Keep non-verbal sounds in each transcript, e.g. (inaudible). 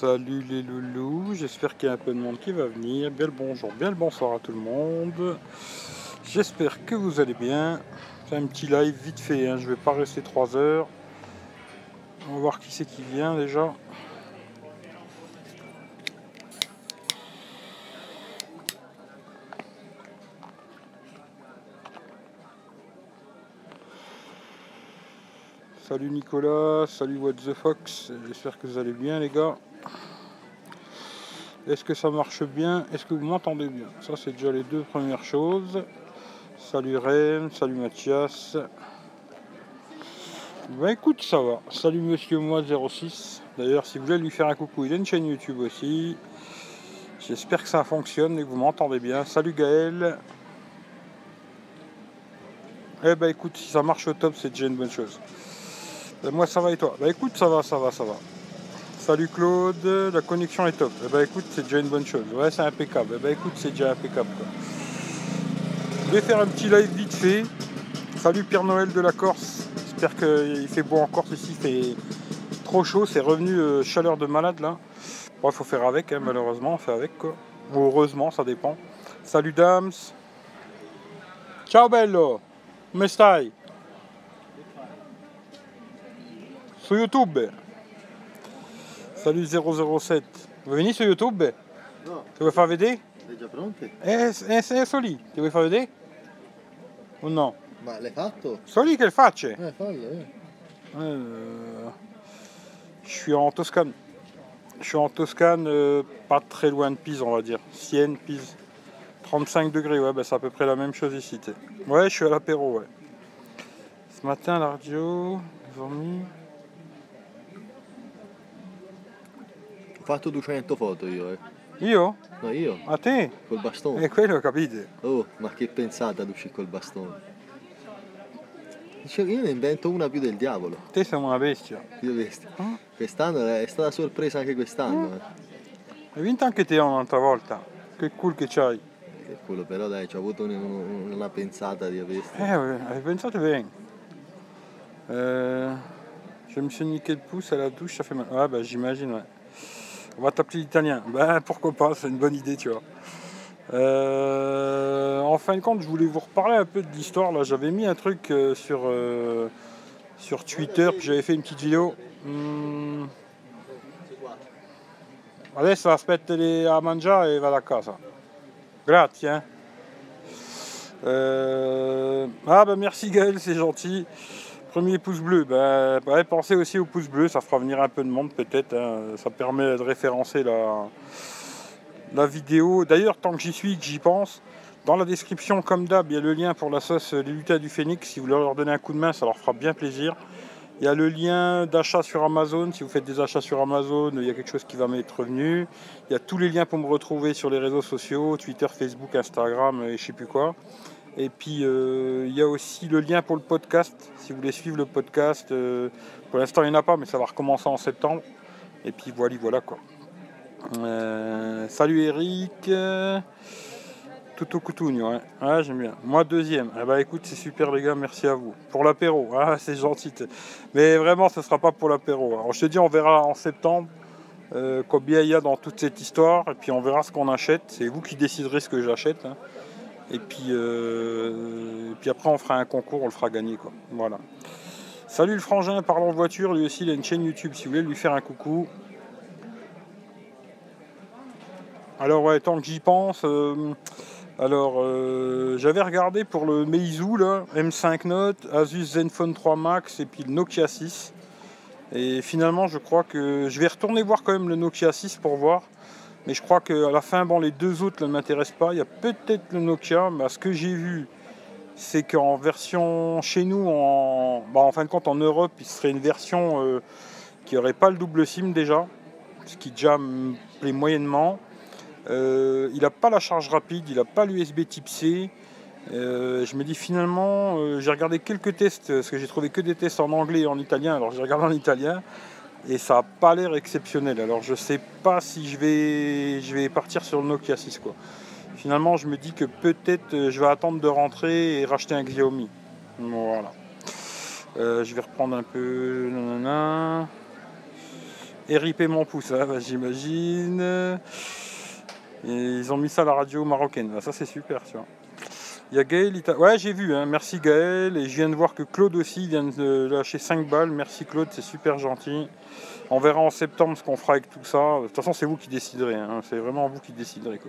Salut les loulous, j'espère qu'il y a un peu de monde qui va venir. Bien le bonjour, bien le bonsoir à tout le monde. J'espère que vous allez bien. C'est un petit live vite fait, hein. je vais pas rester 3 heures. On va voir qui c'est qui vient déjà. Salut Nicolas, salut What the Fox, j'espère que vous allez bien les gars. Est-ce que ça marche bien? Est-ce que vous m'entendez bien? Ça c'est déjà les deux premières choses. Salut Ren, salut Mathias. Bah écoute, ça va. Salut Monsieur Moi 06. D'ailleurs, si vous voulez lui faire un coucou, il a une chaîne YouTube aussi. J'espère que ça fonctionne et que vous m'entendez bien. Salut Gaël. Eh bah écoute, si ça marche au top, c'est déjà une bonne chose. Ben, moi ça va et toi Bah écoute, ça va, ça va, ça va. Salut Claude, la connexion est top. Bah écoute, c'est déjà une bonne chose. Ouais, c'est impeccable. Bah écoute, c'est déjà impeccable. Je vais faire un petit live vite fait. Salut Père Noël de la Corse. J'espère qu'il fait beau en Corse ici. Fait trop chaud. C'est revenu euh, chaleur de malade là. Bon, faut faire avec, hein, malheureusement. On fait avec quoi. Ou heureusement, ça dépend. Salut Dams. Ciao bello. Come YouTube. Salut 007. Vuoi venire su YouTube? No, Ti vuoi far vedere? sei già pronte? Eh, eh, sei lì. Ti vuoi far vedere? O no? Ma l'hai fatto? Sono lì che le facce. Eh, fallo, eh. Euh, je suis en Toscane. Je suis en Toscane, euh, pas très loin de Pise, on va dire. Sienne, Pise. 35 degrés, ouais, bah, c'est à peu près la même chose ici. Ouais, je suis à l'apéro, ouais. Ce matin, à la radio, ils ont mis. Fatto 200 foto io, eh. Io? No, io, A te? col bastone. E quello capite? Oh, ma che pensata ad uscire col bastone? Dice, io ne invento una più del diavolo. Te sei una bestia. Io questa. Ah. Quest'anno è stata sorpresa anche quest'anno. Eh. Hai vinto anche te un'altra volta. Che cool che c'hai. Che culo, però dai, ci ho avuto un- un- una pensata di averti. Eh, hai pensato bene. Euh, je me suis niqué le pouce à la douche, ça fait mal. Ouais, bah j'imagine, ouais. On va t'appeler l'italien. Bah pourquoi pas, c'est une bonne idée, tu vois. Euh, en fin de compte, je voulais vous reparler un peu de l'histoire. Là, j'avais mis un truc euh, sur, euh, sur Twitter, puis j'avais fait une petite vidéo. Hmm. Adesso aspettali a mangiare e vado a casa. Grazie. Ah bah merci Gaël, c'est gentil. Premier pouce bleu, bah, pensez aussi au pouce bleu, ça fera venir un peu de monde peut-être. hein. Ça permet de référencer la, vidéo. D'ailleurs, tant que j'y suis, que j'y pense, dans la description, comme d'hab, il y a le lien pour la sauce Les Lutins du Phénix. Si vous voulez leur donner un coup de main, ça leur fera bien plaisir. Il y a le lien d'achat sur Amazon. Si vous faites des achats sur Amazon, il y a quelque chose qui va m'être revenu. Il y a tous les liens pour me retrouver sur les réseaux sociaux, Twitter, Facebook, Instagram et je sais plus quoi. Et puis euh, il y a aussi le lien pour le podcast. Si vous voulez suivre le podcast, euh, pour l'instant il n'y en a pas, mais ça va recommencer en septembre. Et puis voilà, voilà quoi. Euh, salut Eric. Toto Coutugno, ouais. Ouais, j'aime bien. Moi, deuxième. Eh ben, écoute, c'est super, les gars, merci à vous. Pour l'apéro, ah, (laughs) c'est gentil. Mais vraiment, ce sera pas pour l'apéro. Alors, je te dis, on verra en septembre combien il y a dans toute cette histoire. Et puis, on verra ce qu'on achète. C'est vous qui déciderez ce que j'achète. hein. Et puis, euh, puis après, on fera un concours, on le fera gagner, quoi. Voilà. Salut le frangin, parlons voiture. Lui aussi, il a une chaîne YouTube. Si vous voulez lui faire un coucou. Alors, ouais, tant que j'y pense. euh, alors, euh, j'avais regardé pour le Meizu, là, M5 Note, Asus Zenfone 3 Max et puis le Nokia 6. Et finalement, je crois que je vais retourner voir quand même le Nokia 6 pour voir. Mais je crois qu'à la fin, bon, les deux autres ne m'intéressent pas. Il y a peut-être le Nokia, mais ce que j'ai vu, c'est qu'en version chez nous, en, bah, en fin de compte, en Europe, il serait une version euh, qui n'aurait pas le double SIM déjà, ce qui déjà me plaît moyennement. Euh, il n'a pas la charge rapide, il n'a pas l'USB type C. Euh, je me dis finalement, j'ai regardé quelques tests, parce que j'ai trouvé que des tests en anglais et en italien, alors j'ai regardé en italien, et ça n'a pas l'air exceptionnel. Alors je sais pas si je vais, je vais partir sur le Nokia 6. Quoi. Finalement, je me dis que peut-être euh, je vais attendre de rentrer et racheter un Xiaomi. Voilà. Euh, je vais reprendre un peu. nanana. (laughs) Et ripé mon pouce, hein, bah, j'imagine. Ils ont mis ça à la radio marocaine. Bah, ça, c'est super, tu vois. Il y a Gaël. il t'a- Ouais, j'ai vu. hein. Merci Gaël. Et je viens de voir que Claude aussi vient de lâcher 5 balles. Merci Claude, c'est super gentil. On verra en septembre ce qu'on fera avec tout ça. De toute façon, c'est vous qui déciderez. hein. C'est vraiment vous qui déciderez.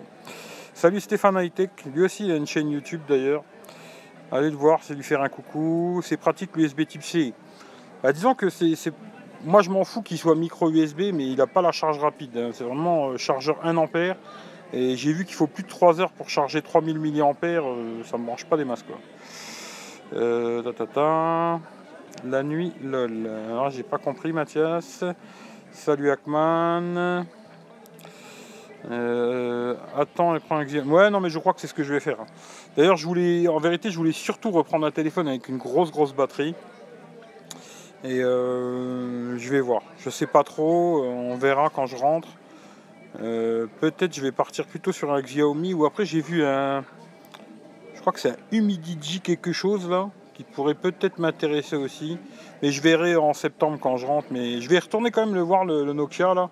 Salut Stéphane Hightech. Lui aussi, il a une chaîne YouTube d'ailleurs. Allez le voir, c'est lui faire un coucou. C'est pratique l'USB type C. Bah, disons que c'est- Moi, je m'en fous qu'il soit micro USB, mais il n'a pas la charge rapide. hein. C'est vraiment euh, chargeur 1 ampère. Et j'ai vu qu'il faut plus de 3 heures pour charger 3000 mAh. euh, ça me mange pas des masses quoi. Euh, ta, ta, ta. La nuit, lol. Alors, j'ai pas compris, Mathias. Salut Hackman. Euh, attends, et prends un Xiaomi. Ouais, non, mais je crois que c'est ce que je vais faire. D'ailleurs, je voulais, en vérité, je voulais surtout reprendre un téléphone avec une grosse, grosse batterie. Et euh, je vais voir. Je sais pas trop. On verra quand je rentre. Euh, Peut-être je vais partir plutôt sur un Xiaomi ou après j'ai vu un. Je crois que c'est un Humidigi quelque chose là qui pourrait peut-être m'intéresser aussi. Mais je verrai en septembre quand je rentre. Mais je vais retourner quand même le voir le, Nokia là.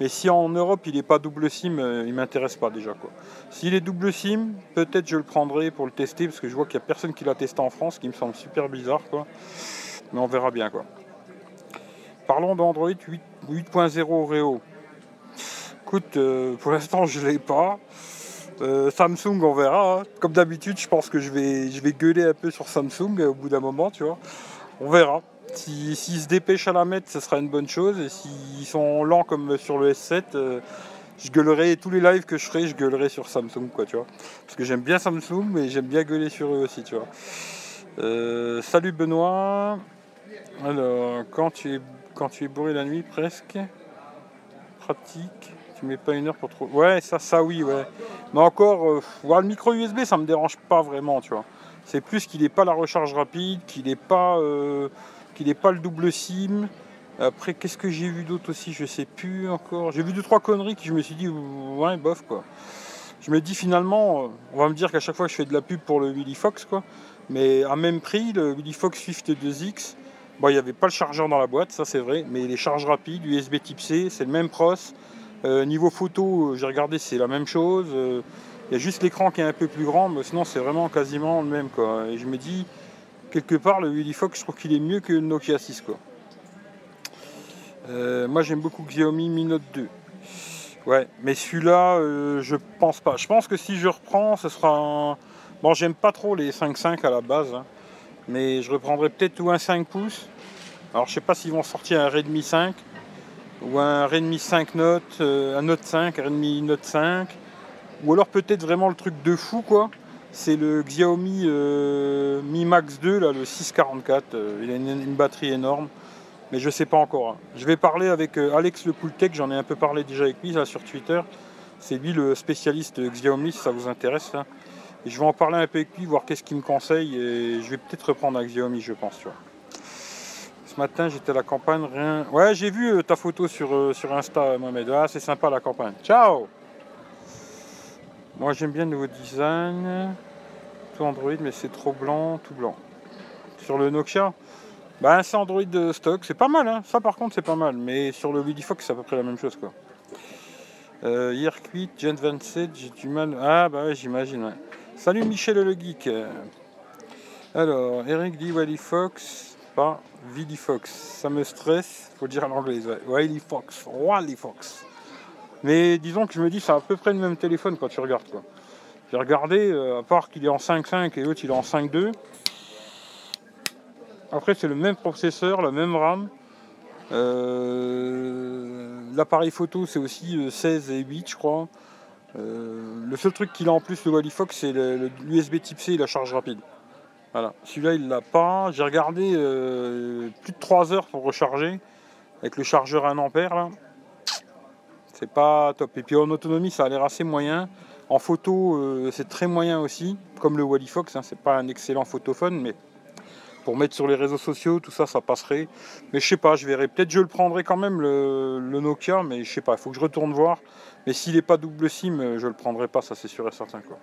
Mais si en Europe il n'est pas double SIM, euh, il m'intéresse pas déjà quoi. S'il est double SIM, peut-être je le prendrai pour le tester parce que je vois qu'il n'y a personne qui l'a testé en France, ce qui me semble super bizarre quoi. Mais on verra bien quoi. Parlons d'Android 8 8.0 Oreo. Écoute, euh, pour l'instant je l'ai pas. Euh, Samsung, on verra. hein. Comme d'habitude, je pense que je vais, je vais gueuler un peu sur Samsung euh, au bout d'un moment, tu vois. On verra. Si- S'ils se dépêchent à la mettre, ce sera une bonne chose. Et s'ils sont lents comme sur le S7, euh, je gueulerai tous les lives que je ferai, je gueulerai sur Samsung, quoi, tu vois. Parce que j'aime bien Samsung, mais j'aime bien gueuler sur eux aussi, tu vois. Salut Benoît. Alors, quand tu es, quand tu es bourré la nuit, presque. Pratique. Tu mets pas une heure pour trop. Ouais, ça, ça oui, ouais. Mais encore, euh, le micro USB, ça me dérange pas vraiment, tu vois. C'est plus qu'il n'ait pas la recharge rapide, qu'il n'ait pas, euh, pas le double SIM. Après, qu'est-ce que j'ai vu d'autre aussi Je sais plus encore. J'ai vu deux trois conneries que je me suis dit, ouais, bof quoi. Je me dis finalement, euh, on va me dire qu'à chaque fois je fais de la pub pour le Willy Fox, quoi. Mais à même prix, le Willy Fox Swift 2X, bon, il n'y avait pas le chargeur dans la boîte, ça c'est vrai, mais les charges rapides, USB type C, c'est le même pros. Euh, niveau photo, euh, j'ai regardé, c'est la même chose. Euh, Il y a juste l'écran qui est un peu plus grand, mais sinon c'est vraiment quasiment le même. Quoi. Et je me dis, quelque part, le Willy Fox, je trouve qu'il est mieux que le Nokia 6. Quoi. Euh, moi j'aime beaucoup Xiaomi Mi Note 2. Ouais, mais celui-là, euh, je pense pas. Je pense que si je reprends, ce sera un... Bon, j'aime pas trop les 5.5 à la base, hein, mais je reprendrai peut-être ou un 5 pouces. Alors je sais pas s'ils vont sortir un Redmi 5 ou un Redmi 5 Note, euh, un Note 5, un Redmi Note 5, ou alors peut-être vraiment le truc de fou quoi. C'est le Xiaomi euh, Mi Max 2, là, le 644. euh, il a une, batterie énorme, mais je sais pas encore. hein. Je vais parler avec Alex le Cool Tech, j'en ai un peu parlé déjà avec lui là, sur Twitter. C'est lui le spécialiste Xiaomi, si ça vous intéresse. là. Et je vais en parler un peu avec lui, voir qu'est-ce qu'il me conseille, et je vais peut-être reprendre un Xiaomi, je pense. Tu vois. Ce matin, j'étais à la campagne, rien. Ouais, j'ai vu euh, ta photo sur, euh, sur Insta, Mohamed. Ah, c'est sympa la campagne. Ciao Moi, j'aime bien le nouveau design. Tout Android, mais c'est trop blanc, tout blanc. Sur le Nokia, bah, c'est Android stock. C'est pas mal, hein. Ça, par contre, c'est pas mal. Mais sur le Willy Fox, c'est à peu près la même chose, quoi. Euh, hier cuit, Gen 27, j'ai du mal. Ah, bah ouais, j'imagine. Salut Michel le Geek. Alors, Eric dit Wally Fox, pas Willy Fox. Ça me stresse, faut dire en anglais. Ouais. Wally Fox, Wally Fox. Mais disons que je me dis, c'est à peu près le même téléphone quand tu regardes quoi. J'ai regardé, euh, à part qu'il est en 5.5 et l'autre il est en 5.2. Après, c'est le même processeur, la même RAM. Euh, L'appareil photo, c'est aussi euh, 16 et 8, je crois. Euh, le seul truc qu'il a en plus, le Wally Fox, c'est l'USB type C et la charge rapide. Voilà. Celui-là, il l'a pas. J'ai regardé euh, plus de 3 heures pour recharger avec le chargeur 1 ampère là. C'est pas top. Et puis en autonomie, ça a l'air assez moyen. En photo, euh, c'est très moyen aussi, comme le Wally Fox. Hein. C'est pas un excellent photophone, mais pour mettre sur les réseaux sociaux, tout ça, ça passerait. Mais je sais pas, je verrai. Peut-être je le prendrai quand même le, Nokia, mais je sais pas. Il faut que je retourne voir. Mais s'il n'est pas double SIM, euh, je le prendrai pas, ça c'est sûr et certain quoi.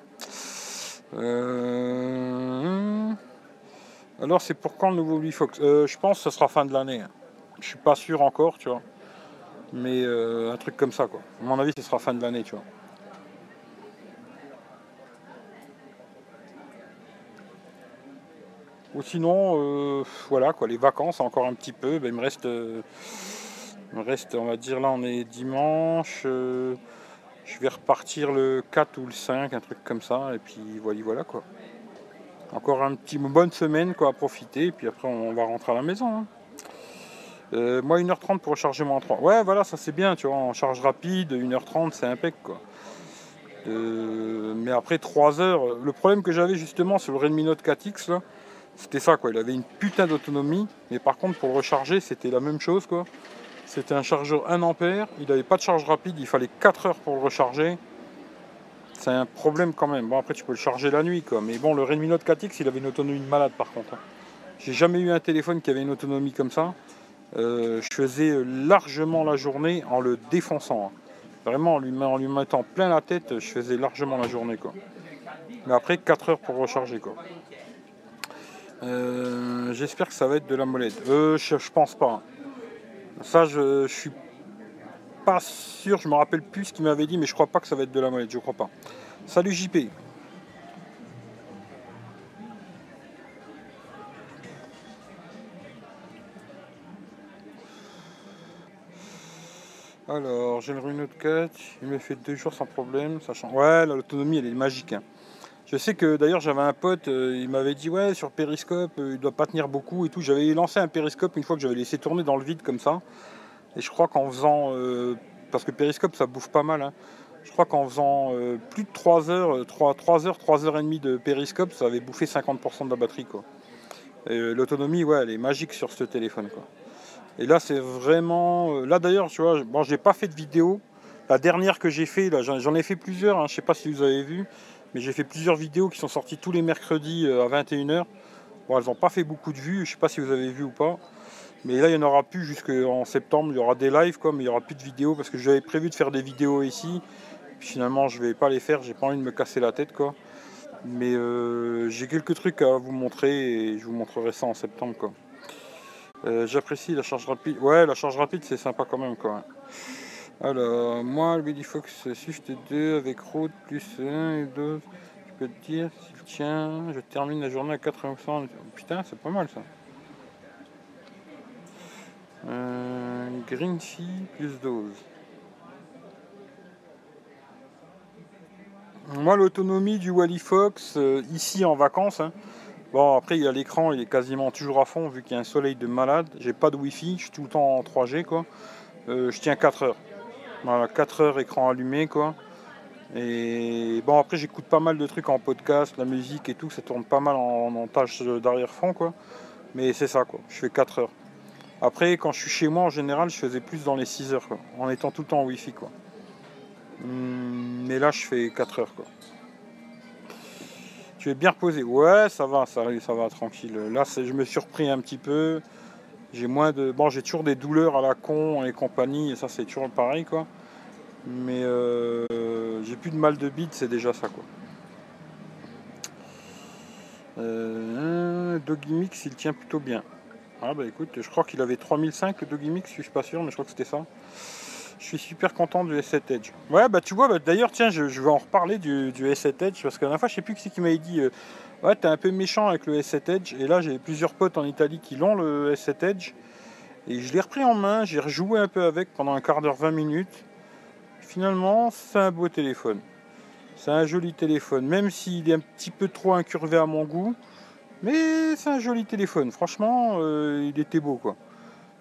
Alors c'est pour quand le nouveau Wii Fox? Euh, Je pense que ce sera fin de l'année. hein. Je suis pas sûr encore, tu vois. Mais euh, un truc comme ça, quoi. À mon avis, ce sera fin de l'année, tu vois. Ou sinon, euh, voilà, quoi, les vacances, encore un petit peu. Ben, il me reste, euh, me reste, on va dire, là, on est dimanche. je vais repartir le 4 ou le 5, un truc comme ça. Et puis, voilà, voilà, quoi. Encore un petit, une bonne semaine, quoi, à profiter. Et puis après, on va rentrer à la maison. Hein. Euh, moi, 1h30 pour recharger mon 3. Ouais, voilà, ça c'est bien, tu vois, en charge rapide, 1h30, c'est impec, quoi. Euh, mais après 3 heures, le problème que j'avais justement sur le Redmi Note 4X, là, c'était ça, quoi. Il avait une putain d'autonomie, mais par contre, pour recharger, c'était la même chose, quoi. C'était un chargeur 1 ampère, il n'avait pas de charge rapide, il fallait 4 heures pour le recharger. C'est un problème quand même. Bon, après, tu peux le charger la nuit, quoi. Mais bon, le Redmi Note 4X, il avait une autonomie de malade, par contre. Hein. J'ai jamais eu un téléphone qui avait une autonomie comme ça. Euh, je faisais largement la journée en le défonçant. Hein. Vraiment, en lui, mettant plein la tête, je faisais largement la journée. Quoi. Mais après, 4 heures pour recharger. Quoi. Euh, j'espère que ça va être de la molette. Euh, je, pense pas. Ça, je, je, suis pas sûr. Je me rappelle plus ce qu'il m'avait dit, mais je crois pas que ça va être de la molette. Je crois pas. Salut JP. Alors, j'ai le Rune 4, il me fait deux jours sans problème, sachant. Ouais, l'autonomie elle est magique. Hein. Je sais que d'ailleurs j'avais un pote, euh, il m'avait dit ouais sur Periscope euh, il doit pas tenir beaucoup et tout. J'avais lancé un Periscope une fois que j'avais laissé tourner dans le vide comme ça. Et je crois qu'en faisant, euh, parce que Periscope ça bouffe pas mal, hein. je crois qu'en faisant plus de 3 heures, 3, 3 heures, 3 heures et demie de Periscope, ça avait bouffé 50% de la batterie quoi. L'autonomie ouais elle est magique sur ce téléphone quoi. Et là, c'est vraiment. Euh, là, d'ailleurs, tu vois, bon, j'ai pas fait de vidéo. La dernière que j'ai fait, là, j'en ai fait plusieurs. Hein, je sais pas si vous avez vu, mais j'ai fait plusieurs vidéos qui sont sorties tous les mercredis euh, à 21h. Bon, elles n'ont pas fait beaucoup de vues. Je sais pas si vous avez vu ou pas. Mais là, il n'y en aura plus jusqu'en septembre. Il y aura des lives, quoi, mais il n'y aura plus de vidéos parce que j'avais prévu de faire des vidéos ici. finalement, je vais pas les faire. J'ai pas envie de me casser la tête, quoi. Mais euh, j'ai quelques trucs à vous montrer et je vous montrerai ça en septembre, quoi. Euh, j'apprécie la charge rapide. Ouais, la charge rapide, c'est sympa quand même. Quoi. Alors, moi, le Billy Fox Swift 2 avec Road plus 1 et 2, je peux te dire, s'il tient, je termine la journée à 80%. Putain, c'est pas mal ça. Euh, Green Sea plus dose. Moi, l'autonomie du Wally Fox, euh, ici en vacances, hein, Bon, après, il y a l'écran, il est quasiment toujours à fond vu qu'il y a un soleil de malade. J'ai pas de wifi, je suis tout le temps en 3G, quoi. Euh, je tiens 4 heures. Voilà, 4 heures écran allumé, quoi. Et bon, après, j'écoute pas mal de trucs en podcast, la musique et tout, ça tourne pas mal en, tâche d'arrière-fond, quoi. Mais c'est ça, quoi. Je fais 4 heures. Après, quand je suis chez moi, en général, je faisais plus dans les 6 heures, quoi. En étant tout le temps en wifi, quoi. Hum, mais là, je fais 4 heures, quoi. Tu es bien reposé. Ouais, ça va, ça, va, tranquille. Là, je me suis surpris un petit peu. J'ai moins de. Bon, j'ai toujours des douleurs à la con et compagnie, et ça, c'est toujours pareil, quoi. Mais euh, j'ai plus de mal de bite, c'est déjà ça, quoi. Euh, Mix, il tient plutôt bien. Ah, bah écoute, je crois qu'il avait 3005 le Doggy Mix, je suis pas sûr, mais je crois que c'était ça. Je suis super content du S7 Edge. Ouais, bah tu vois, bah, d'ailleurs, tiens, je, vais en reparler du, S7 Edge parce que la dernière fois, je sais plus qui c'est qui m'avait dit euh, Ouais, t'es un peu méchant avec le S7 Edge. Et là, j'ai plusieurs potes en Italie qui l'ont, le S7 Edge. Et je l'ai repris en main, j'ai rejoué un peu avec pendant un quart d'heure, 20 minutes. Finalement, c'est un beau téléphone. C'est un joli téléphone, même s'il est un petit peu trop incurvé à mon goût. Mais c'est un joli téléphone. Franchement, euh, il était beau, quoi.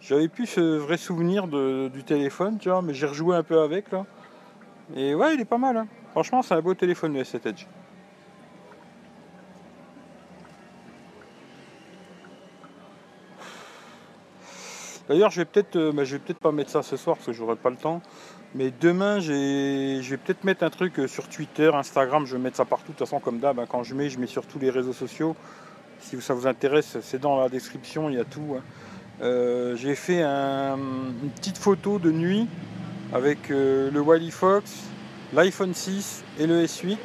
J'avais plus ce vrai souvenir du téléphone, tu vois, mais j'ai rejoué un peu avec là. Et ouais, il est pas mal. Hein. Franchement, c'est un beau téléphone le S7 Edge. D'ailleurs, je vais peut-être, euh, bah, vais peut-être pas mettre ça ce soir parce que j'aurai pas le temps. Mais demain, je vais peut-être mettre un truc euh, sur Twitter, Instagram. Je vais mettre ça partout. De toute façon, comme d'hab, hein, quand je mets, je mets sur tous les réseaux sociaux. Si ça vous intéresse, c'est dans la description. Il y a tout. Hein. Euh, j'ai fait une petite photo de nuit avec euh, le Wally Fox, l'iPhone 6 et le S8.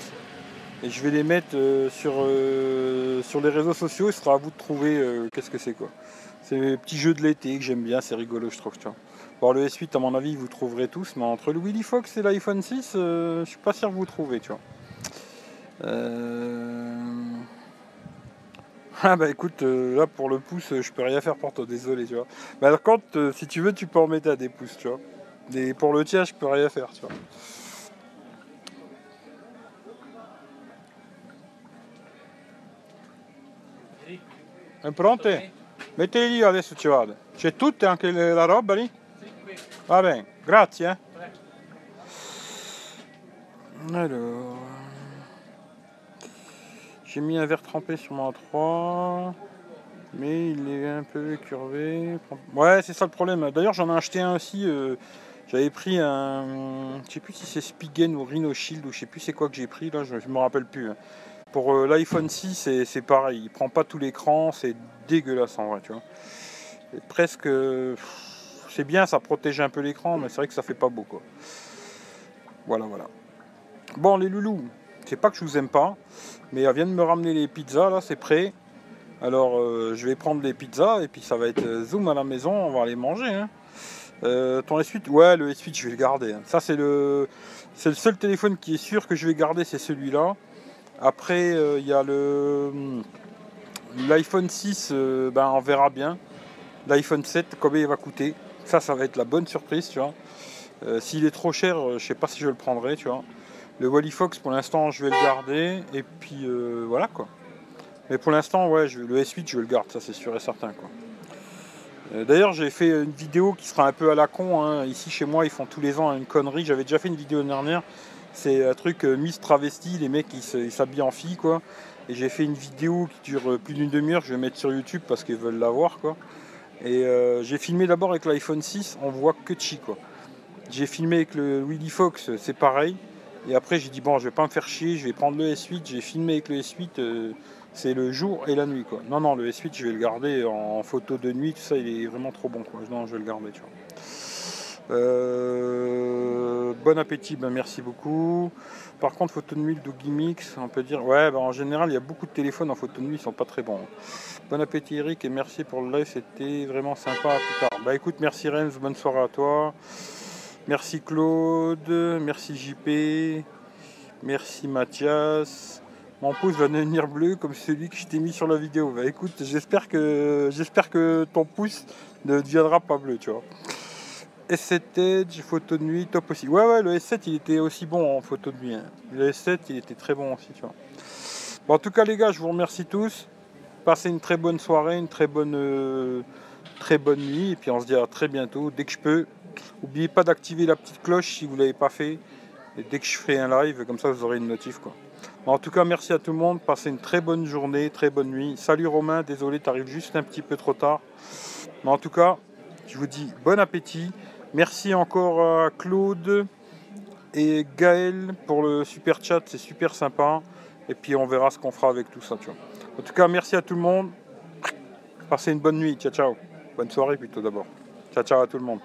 Et je vais les mettre euh, sur, sur les réseaux sociaux. Il sera à vous de trouver qu'est-ce que c'est quoi. C'est des petits jeux de l'été que j'aime bien, c'est rigolo je trouve. Bon, le S8, à mon avis, vous trouverez tous, mais entre le Willy Fox et l'iPhone 6, euh, je suis pas sûr que vous trouvez, tu vois. Euh, ah bah écoute, euh, là pour le pouce, je peux rien faire pour toi, désolé, tu vois. Mais alors quand, si tu veux, tu peux en mettre à des pouces, tu vois. Et pour le tien, je peux rien faire, tu vois. Pronte? Mettili lì adesso ci vado. C'è tutte anche la roba lì? Va bene, grazie. Eh. Alors, j'ai mis un verre trempé sur mon A3, mais il est un peu curvé. Ouais, c'est ça le problème. D'ailleurs, j'en ai acheté un aussi. Euh, j'avais pris un, je sais plus si c'est Spigen ou Rhino Shield ou je sais plus c'est quoi que j'ai pris là, je, me rappelle plus. Hein. Pour euh, l'iPhone 6, c'est pareil, il prend pas tout l'écran, c'est dégueulasse en vrai, tu vois. presque, c'est bien, ça protège un peu l'écran, mais c'est vrai que ça fait pas beau quoi. Voilà, voilà. Bon, les loulous, c'est pas que je vous aime pas, mais elle vient de me ramener les pizzas là, c'est prêt. Alors, euh, je vais prendre les pizzas et puis ça va être euh, zoom à la maison, on va aller manger. Hein. ton S8, ouais, le S8, je vais le garder. Hein. Ça, c'est le, c'est le seul téléphone qui est sûr que je vais garder, c'est celui-là. Après, euh, il y a le l'iPhone 6, euh, ben, on verra bien. L'iPhone 7, combien il va coûter. Ça, ça va être la bonne surprise, tu vois. Euh, s'il est trop cher, je sais pas si je le prendrai, tu vois. Le Wally Fox, pour l'instant, je vais le garder. Et puis, voilà, quoi. Mais pour l'instant, ouais, le S8, je le garde, ça, c'est sûr et certain, quoi. D'ailleurs, j'ai fait une vidéo qui sera un peu à la con. Hein. Ici, chez moi, ils font tous les ans une connerie. J'avais déjà fait une vidéo dernière c'est un truc euh, Miss Travesti, les mecs ils s'habillent en fille quoi. Et j'ai fait une vidéo qui dure euh, plus d'une demi-heure, je vais mettre sur YouTube parce qu'ils veulent la voir quoi. Et euh, j'ai filmé d'abord avec l'iPhone 6, on voit que chi quoi. J'ai filmé avec le Willy Fox, c'est pareil. Et après j'ai dit bon je vais pas me faire chier, je vais prendre le S8, j'ai filmé avec le S8, c'est le jour et la nuit quoi. Non non le S8 je vais le garder en photo de nuit, tout ça il est vraiment trop bon quoi. Non je vais le garder. Euh, bon appétit, ben merci beaucoup. Par contre, photo de nuit, Doogie Mix, on peut dire. Ouais, ben en général, il y a beaucoup de téléphones en photo de nuit, ils sont pas très bons. Bon appétit, Eric, et merci pour le live, c'était vraiment sympa. Plus tard. Bah écoute, merci Renz, bonne soirée à toi. Merci Claude, merci JP, merci Mathias. Mon pouce va devenir bleu comme celui que je t'ai mis sur la vidéo. Bah écoute, j'espère que j'espère que ton pouce ne deviendra pas bleu, tu vois. S7 Edge, photo de nuit, top aussi. Ouais, ouais, le S7 il était aussi bon en photo de nuit. Hein. Le S7 il était très bon aussi, tu vois. Bon, en tout cas, les gars, je vous remercie tous. Passez une très bonne soirée, une très bonne, euh, très bonne nuit. Et puis on se dit à très bientôt, dès que je peux. N'oubliez pas d'activer la petite cloche si vous ne l'avez pas fait. Et dès que je ferai un live, comme ça vous aurez une notif. En tout cas, merci à tout le monde. Passez une très bonne journée, très bonne nuit. Salut Romain, désolé, tu arrives juste un petit peu trop tard. Mais en tout cas, je vous dis bon appétit. Merci encore à Claude et Gaël pour le super chat, c'est super sympa. Et puis on verra ce qu'on fera avec tout ça. En tout cas, merci à tout le monde. Passez une bonne nuit. Ciao, ciao. Bonne soirée plutôt d'abord. Ciao, ciao à tout le monde.